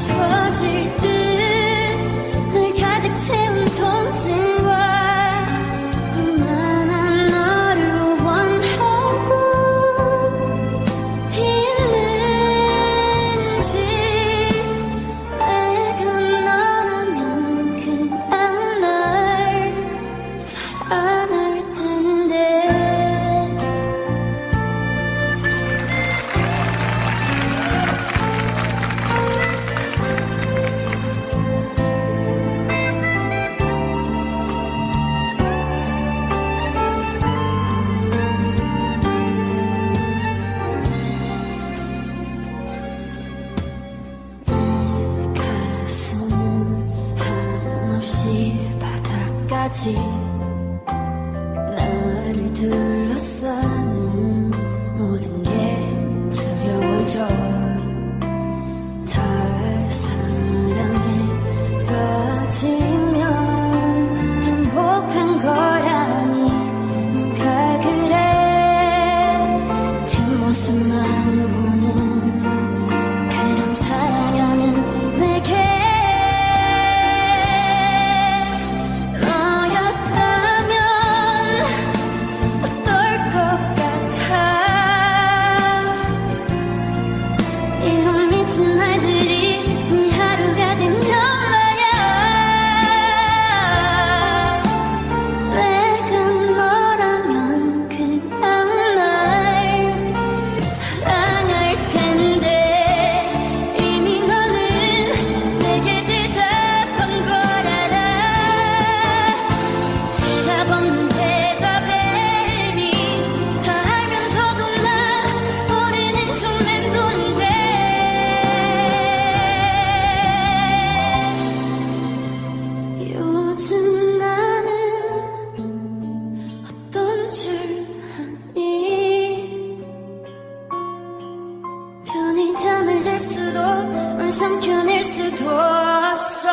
멈춰질 듯 널 가득 채운 통증 없이 바닥까지 나를 둘러싸는 모든 게 두려워져. 수도 온 삼촌일 수도 없어.